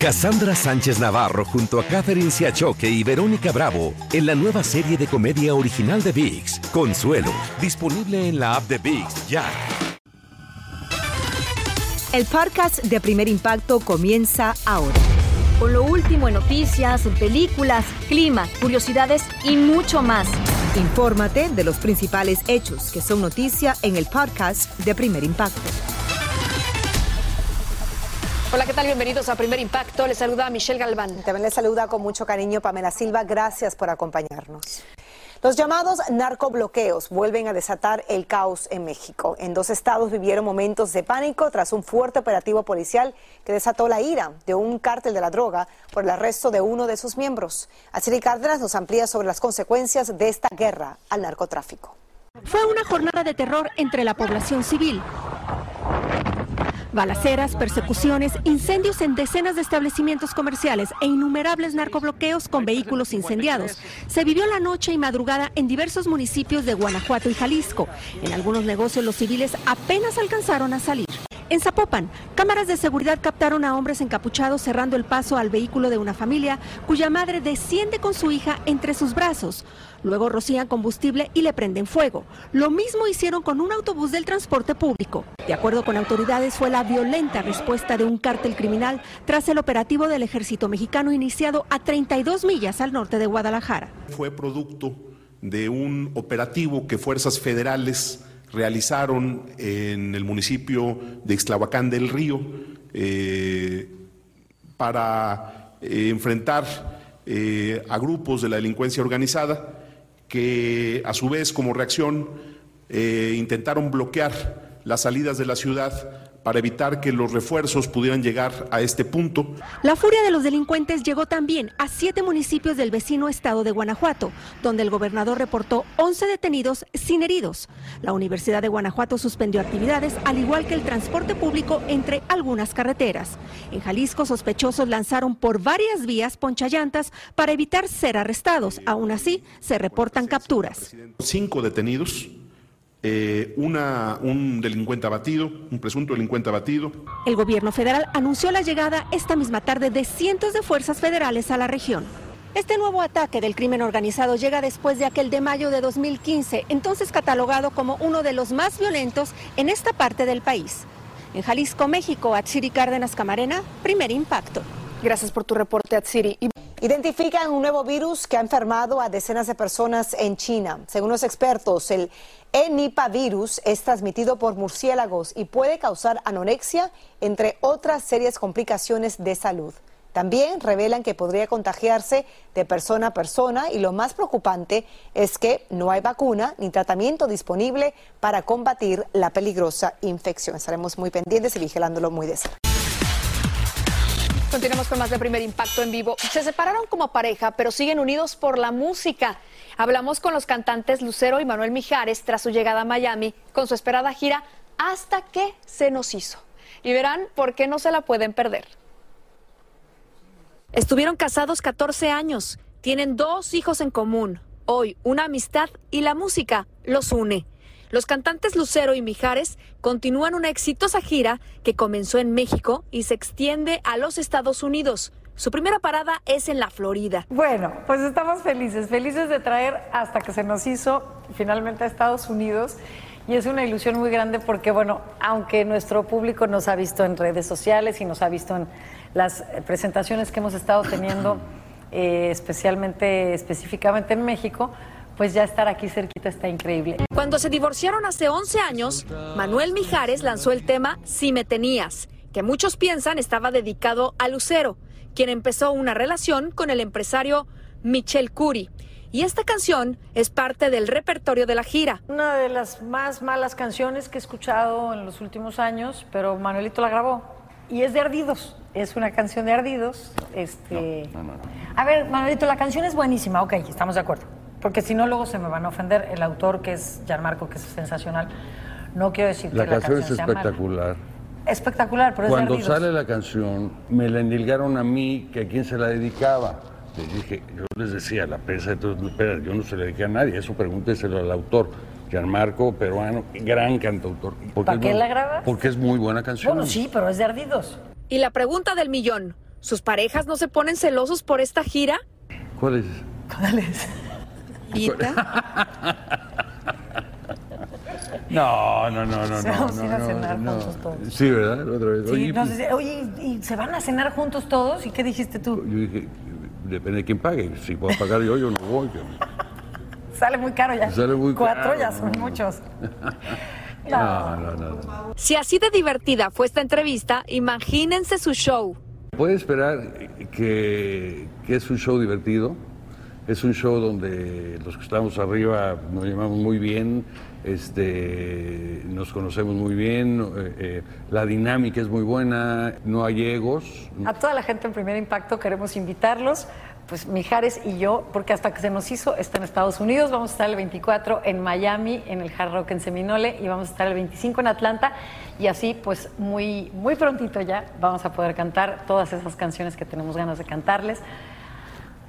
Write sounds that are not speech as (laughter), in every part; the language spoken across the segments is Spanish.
Cassandra Sánchez Navarro junto a Catherine Siachoque y Verónica Bravo en la nueva serie de comedia original de VIX, Consuelo, disponible en la app de VIX ya. El podcast de Primer Impacto comienza ahora. Con lo último en noticias, películas, clima, curiosidades y mucho más. Infórmate de los principales hechos que son noticia en el podcast de Primer Impacto. Hola, ¿qué tal? Bienvenidos a Primer Impacto. Les saluda Michelle Galván. También les saluda con mucho cariño Pamela Silva. Gracias por acompañarnos. Los llamados narcobloqueos vuelven a desatar el caos en México. En dos estados vivieron momentos de pánico tras un fuerte operativo policial que desató la ira de un cártel de la droga por el arresto de uno de sus miembros. Así Cárdenas nos amplía sobre las consecuencias de esta guerra al narcotráfico. Fue una jornada de terror entre la población civil. Balaceras, persecuciones, incendios en decenas de establecimientos comerciales e innumerables narcobloqueos con vehículos incendiados. Se vivió la noche y madrugada en diversos municipios de Guanajuato y Jalisco. En algunos negocios los civiles apenas alcanzaron a salir. En Zapopan, cámaras de seguridad captaron a hombres encapuchados cerrando el paso al vehículo de una familia cuya madre desciende con su hija entre sus brazos. Luego rocían combustible y le prenden fuego. Lo mismo hicieron con un autobús del transporte público. De acuerdo con autoridades, fue la violenta respuesta de un cártel criminal tras el operativo del ejército mexicano iniciado a 32 millas al norte de Guadalajara. Fue producto de un operativo que fuerzas federales realizaron en el municipio de Ixtlahuacán del Río eh, para eh, enfrentar eh, a grupos de la delincuencia organizada que a su vez como reacción intentaron bloquear las salidas de la ciudad para evitar que los refuerzos pudieran llegar a este punto. La furia de los delincuentes llegó también a siete municipios del vecino estado de Guanajuato, donde el gobernador reportó 11 detenidos sin heridos. La Universidad de Guanajuato suspendió actividades, al igual que el transporte público entre algunas carreteras. En Jalisco, sospechosos lanzaron por varias vías ponchallantas para evitar ser arrestados. Aún así, se reportan capturas. Cinco detenidos eh, un delincuente abatido, un presunto delincuente abatido. El gobierno federal anunció la llegada esta misma tarde de cientos de fuerzas federales a la región. Este nuevo ataque del crimen organizado llega después de aquel de mayo de 2015, entonces catalogado como uno de los más violentos en esta parte del país. En Jalisco, México, Atsiri Cárdenas Camarena, primer impacto. Gracias por tu reporte, Atsiri. Identifican un nuevo virus que ha enfermado a decenas de personas en China. Según los expertos, el virus es transmitido por murciélagos y puede causar anorexia, entre otras serias complicaciones de salud. También revelan que podría contagiarse de persona a persona y lo más preocupante es que no hay vacuna ni tratamiento disponible para combatir la peligrosa infección. Estaremos muy pendientes y vigilándolo muy de cerca. Continuamos con más de Primer Impacto en vivo. Se separaron como pareja, pero siguen unidos por la música. Hablamos con los cantantes Lucero y Manuel Mijares tras su llegada a Miami con su esperada gira Hasta que se nos hizo. Y verán por qué no se la pueden perder. Estuvieron casados 14 años, tienen dos hijos en común. Hoy una amistad y la música los une. Los cantantes Lucero y Mijares continúan una exitosa gira que comenzó en México y se extiende a los Estados Unidos. Su primera parada es en la Florida. Bueno, pues estamos felices, felices de traer hasta que se nos hizo finalmente a Estados Unidos. Y es una ilusión muy grande porque, bueno, aunque nuestro público nos ha visto en redes sociales y nos ha visto en las presentaciones que hemos estado teniendo, (clears throat) eh, especialmente, específicamente en México, pues ya estar aquí cerquita está increíble. Cuando se divorciaron hace 11 años, Manuel Mijares lanzó el tema Si me tenías, que muchos piensan estaba dedicado a Lucero, quien empezó una relación con el empresario Michel Curi. Y esta canción es parte del repertorio de la gira. Una de las más malas canciones que he escuchado en los últimos años, pero Manuelito la grabó. Y es de Ardidos, es una canción de Ardidos. Este... A ver, Manuelito, la canción es buenísima, ok, estamos de acuerdo porque si no luego se me van a ofender. El autor, que es Gianmarco, que es sensacional, no quiero decir la que canción la canción es espectacular. Espectacular, pero Cuando es sale la canción, me la endilgaron a mí que a quién se la dedicaba. Les dije, yo les decía, la pesa de todos, espera, yo no se la dediqué a nadie, eso pregúnteselo al autor. Gianmarco, peruano, gran cantautor. ¿Para qué la grabas? Porque es muy buena canción. Bueno, sí, pero es de ardidos. Y la pregunta del millón, ¿Sus parejas no se ponen celosos por esta gira? ¿Cuál es? ¿Cuál es? (laughs) No, no, no, no, Se no. vamos a ir a no, cenar no. juntos todos. Sí, ¿verdad? La otra vez. Sí, Oye, no, pues, dice, oye, ¿y se van a cenar juntos todos? ¿Y qué dijiste tú? yo dije, depende de quién pague. Si puedo pagar yo, yo no voy. (laughs) Sale muy caro ya. Sale muy Cuatro caro, ya son (laughs) no. muchos. No, no, no. no. Si así de divertida fue esta entrevista, imagínense su show. Puede esperar que, que es un show divertido. Es un show donde los que estamos arriba nos llevamos muy bien, este, nos conocemos muy bien, eh, eh, la dinámica es muy buena, no hay egos. A toda la gente en Primer Impacto queremos invitarlos, pues Mijares y yo, porque hasta que se nos hizo está en Estados Unidos, vamos a estar el 24 en Miami, en el Hard Rock en Seminole, y vamos a estar el 25 en Atlanta, y así pues muy, muy prontito ya vamos a poder cantar todas esas canciones que tenemos ganas de cantarles,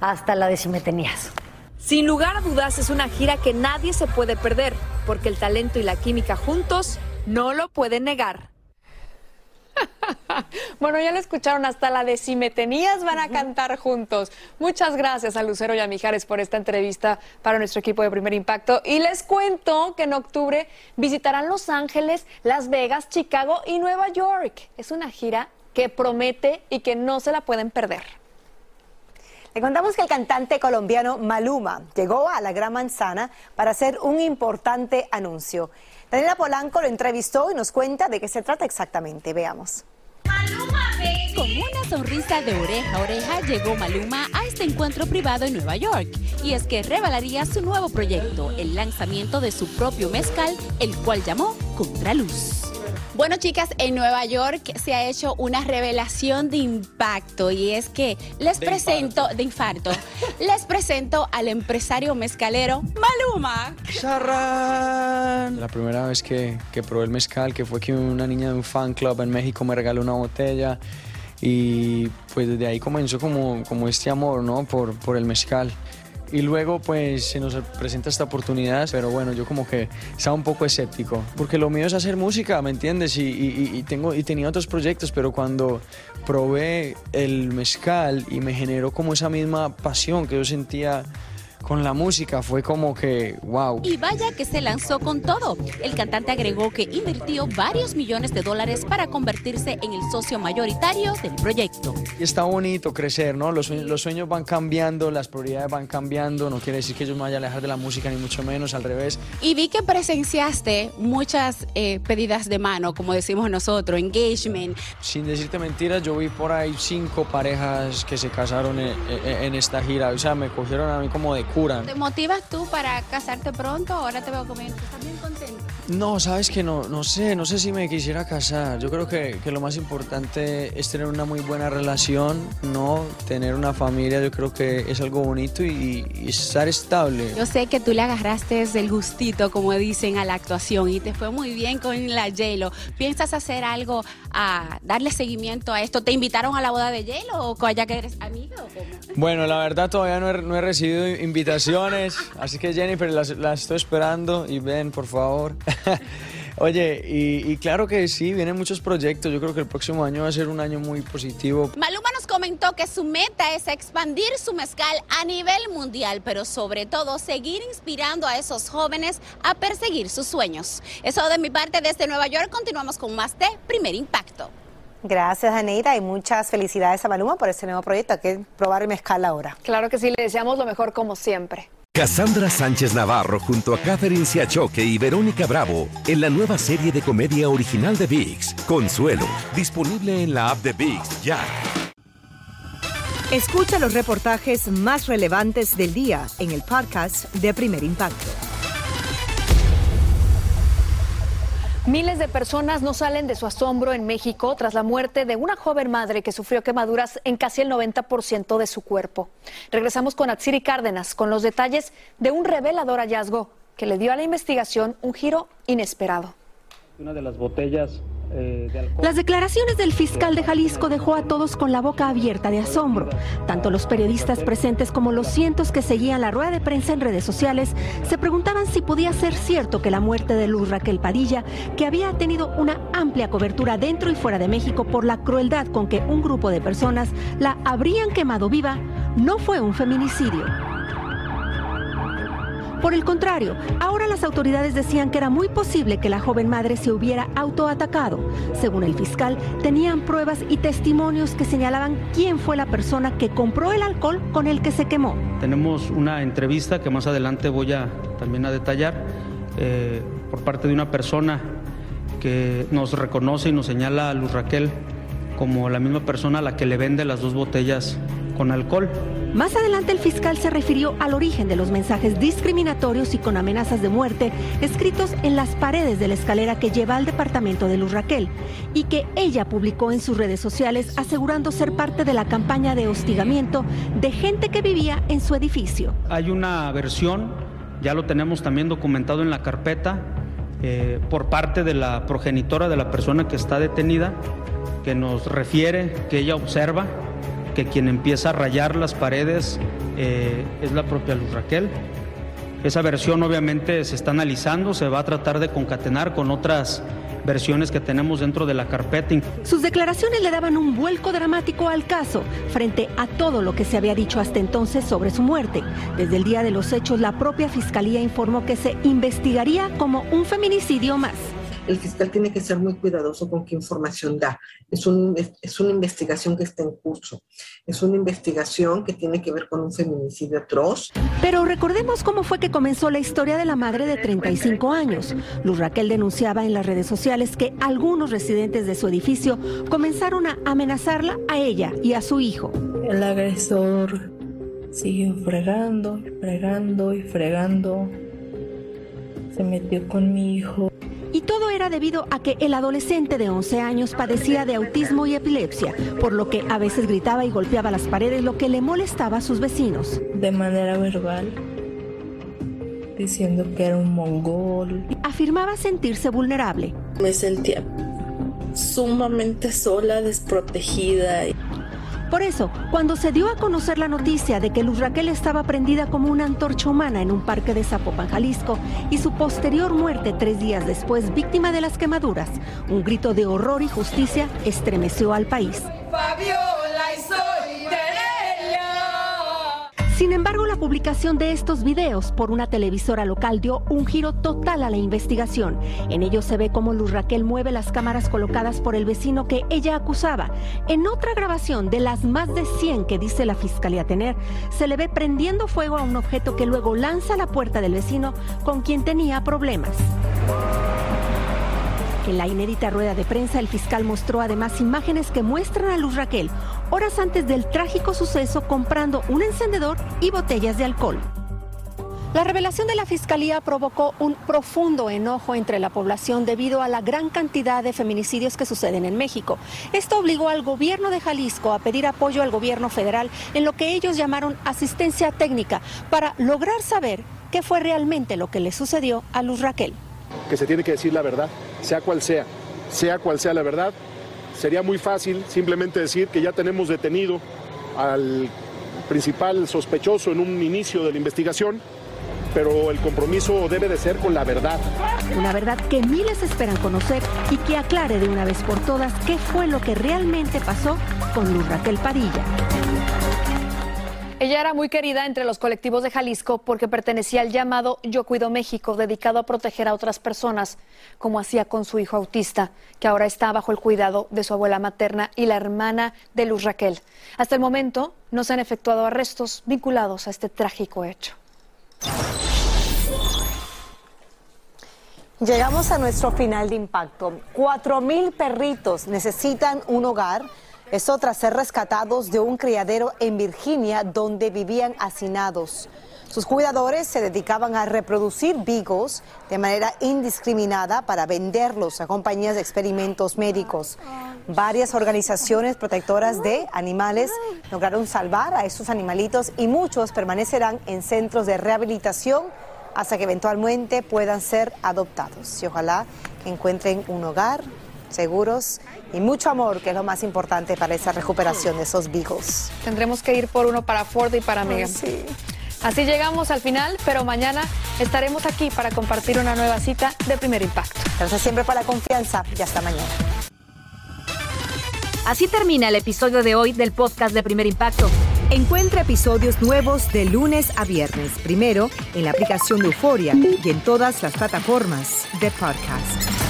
hasta la de Si me tenías. Sin lugar a dudas es una gira que nadie se puede perder, porque el talento y la química juntos no lo pueden negar. (laughs) Bueno, ya lo escucharon, hasta la de Si me tenías van a cantar juntos. Muchas gracias a Lucero y a Mijares por esta entrevista para nuestro equipo de Primer Impacto. Y les cuento que en octubre visitarán Los Ángeles, Las Vegas, Chicago y Nueva York. Es una gira que promete y que no se la pueden perder. Le contamos que el cantante colombiano Maluma llegó a la Gran Manzana para hacer un importante anuncio. Daniela Polanco lo entrevistó y nos cuenta de qué se trata exactamente. Veamos. Con una sonrisa de oreja a oreja llegó Maluma a este encuentro privado en Nueva York. Y es que revelaría su nuevo proyecto, el lanzamiento de su propio mezcal, el cual llamó Contraluz. Bueno, chicas, en Nueva York se ha hecho una revelación de impacto y es que les presento, de infarto, (laughs) les presento al empresario mezcalero Maluma. La primera vez que, que probé el mezcal, que fue que una niña de un fan club en México me regaló una botella y pues desde ahí comenzó como, como este amor, ¿no? Por, por el mezcal. Y luego pues se nos presenta esta oportunidad, pero bueno, yo como que estaba un poco escéptico, porque lo mío es hacer música, ¿me entiendes? Y, tengo, y tenía otros proyectos, pero cuando probé el mezcal y me generó como esa misma pasión que yo sentía con la música, fue como que, wow. Y vaya que se lanzó con todo. El cantante agregó que invirtió varios millones de dólares para convertirse en el socio mayoritario del proyecto. Y está bonito crecer, ¿no? Los sueños, los sueños van cambiando, las prioridades van cambiando, no quiere decir que yo me vaya a alejar de la música, ni mucho menos, al revés. Y vi que presenciaste muchas eh, pedidas de mano, como decimos nosotros, engagement. Sin decirte mentiras, yo vi por ahí cinco parejas que se casaron en, en- en esta gira, o sea, me cogieron a mí como de ¿Te motivas tú para casarte pronto? Ahora te veo comiendo. ¿Estás bien contento? No, sabes que no, no sé, no sé si me quisiera casar. Yo creo que, que lo más importante es tener una muy buena relación, no tener una familia, yo creo que es algo bonito y, y estar estable. Yo sé que tú le agarraste el gustito, como dicen, a la actuación y te fue muy bien con la J-Lo. ¿Piensas hacer algo a darle seguimiento a esto? ¿Te invitaron a la boda de J-Lo o ya que eres amiga o cómo? Bueno, la verdad todavía no he, no he recibido invitaciones, así que Jennifer, las, las estoy esperando y ven, por favor. (laughs) Oye, y, y claro que sí, vienen muchos proyectos. Yo creo que el próximo año va a ser un año muy positivo. Maluma nos comentó que su meta es expandir su mezcal a nivel mundial, pero sobre todo seguir inspirando a esos jóvenes a perseguir sus sueños. Eso de mi parte desde Nueva York, continuamos con más de Primer Impacto. Gracias, Aneida, y muchas felicidades a Maluma por este nuevo proyecto. Hay que probar el mezcal ahora. Claro que sí, le deseamos lo mejor como siempre. Cassandra Sánchez Navarro junto a Catherine Siachoque y Verónica Bravo en la nueva serie de comedia original de VIX, Consuelo, disponible en la app de VIX ya. Escucha los reportajes más relevantes del día en el podcast de Primer Impacto. Miles de personas no salen de su asombro en México tras la muerte de una joven madre que sufrió quemaduras en casi el 90% de su cuerpo. Regresamos con Atsiri Cárdenas con los detalles de un revelador hallazgo que le dio a la investigación un giro inesperado. Una de las botellas Las declaraciones del fiscal de Jalisco dejó a todos con la boca abierta de asombro. Tanto los periodistas presentes como los cientos que seguían la rueda de prensa en redes sociales se preguntaban si podía ser cierto que la muerte de Luz Raquel Padilla, que había tenido una amplia cobertura dentro y fuera de México por la crueldad con que un grupo de personas la habrían quemado viva, no fue un feminicidio. Por el contrario, ahora las autoridades decían que era muy posible que la joven madre se hubiera autoatacado. Según el fiscal, tenían pruebas y testimonios que señalaban quién fue la persona que compró el alcohol con el que se quemó. Tenemos una entrevista que más adelante voy a también a detallar eh, por parte de una persona que nos reconoce y nos señala a Luz Raquel como la misma persona a la que le vende las dos botellas con alcohol. Más adelante el fiscal se refirió al origen de los mensajes discriminatorios y con amenazas de muerte escritos en las paredes de la escalera que lleva al departamento de Luz Raquel y que ella publicó en sus redes sociales asegurando ser parte de la campaña de hostigamiento de gente que vivía en su edificio. Hay una versión, ya lo tenemos también documentado en la carpeta, eh, por parte de la progenitora de la persona que está detenida, que nos refiere que ella observa que quien empieza a rayar las paredes eh, es la propia Luz Raquel. Esa versión obviamente se está analizando, se va a tratar de concatenar con otras versiones que tenemos dentro de la carpeta. Sus declaraciones le daban un vuelco dramático al caso frente a todo lo que se había dicho hasta entonces sobre su muerte. Desde el día de los hechos, la propia fiscalía informó que se investigaría como un feminicidio más el fiscal tiene que ser muy cuidadoso con qué información da. Es, un, es una investigación que está en curso. Es una investigación que tiene que ver con un feminicidio atroz. Pero recordemos cómo fue que comenzó la historia de la madre de 35 años. Luz Raquel denunciaba en las redes sociales que algunos residentes de su edificio comenzaron a amenazarla a ella y a su hijo. El agresor siguió fregando, fregando y fregando. Se metió con mi hijo y todo era debido a que el adolescente de 11 años padecía de autismo y epilepsia, por lo que a veces gritaba y golpeaba las paredes, lo que le molestaba a sus vecinos. De manera verbal, diciendo que era un mongol. Afirmaba sentirse vulnerable. Me sentía sumamente sola, desprotegida. Por eso, cuando se dio a conocer la noticia de que Luz Raquel estaba prendida como una antorcha humana en un parque de Zapopan, Jalisco, y su posterior muerte tres días después víctima de las quemaduras, un grito de horror y justicia estremeció al país. Sin embargo, la publicación de estos videos por una televisora local dio un giro total a la investigación. En ellos se ve cómo Luz Raquel mueve las cámaras colocadas por el vecino que ella acusaba. En otra grabación de las más de 100 que dice la fiscalía tener, se le ve prendiendo fuego a un objeto que luego lanza a la puerta del vecino con quien tenía problemas. En la inédita rueda de prensa, el fiscal mostró además imágenes que muestran a Luz Raquel horas antes del trágico suceso comprando un encendedor y botellas de alcohol. La revelación de la Fiscalía provocó un profundo enojo entre la población debido a la gran cantidad de feminicidios que suceden en México. Esto obligó al gobierno de Jalisco a pedir apoyo al gobierno federal en lo que ellos llamaron asistencia técnica para lograr saber qué fue realmente lo que le sucedió a Luz Raquel. Que se tiene que decir la verdad, sea cual sea, sea cual sea la verdad, Sería muy fácil simplemente decir que ya tenemos detenido al principal sospechoso en un inicio de la investigación, pero el compromiso debe de ser con la verdad. Una verdad que miles esperan conocer y que aclare de una vez por todas qué fue lo que realmente pasó con Luz Raquel Padilla. Ella era muy querida entre los colectivos de Jalisco porque pertenecía al llamado Yo Cuido México, dedicado a proteger a otras personas, como hacía con su hijo autista, que ahora está bajo el cuidado de su abuela materna y la hermana de Luz Raquel. Hasta el momento no se han efectuado arrestos vinculados a este trágico hecho. Llegamos a nuestro final de impacto. Cuatro mil perritos necesitan un hogar esto tras ser rescatados de un criadero en Virginia donde vivían hacinados. Sus cuidadores se dedicaban a reproducir vigos de manera indiscriminada para venderlos a compañías de experimentos médicos. Varias organizaciones protectoras de animales lograron salvar a estos animalitos y muchos permanecerán en centros de rehabilitación hasta que eventualmente puedan ser adoptados. Y ojalá encuentren un hogar seguros y mucho amor, que es lo más importante para esa recuperación de esos viejos. Tendremos que ir por uno para Ford y para Megan. sí. Así llegamos al final, pero mañana estaremos aquí para compartir una nueva cita de primer impacto. Gracias siempre por la confianza y hasta mañana. Así termina el episodio de hoy del podcast de Primer Impacto. Encuentra episodios nuevos de lunes a viernes, primero en la aplicación de Euforia y en todas las plataformas de podcast.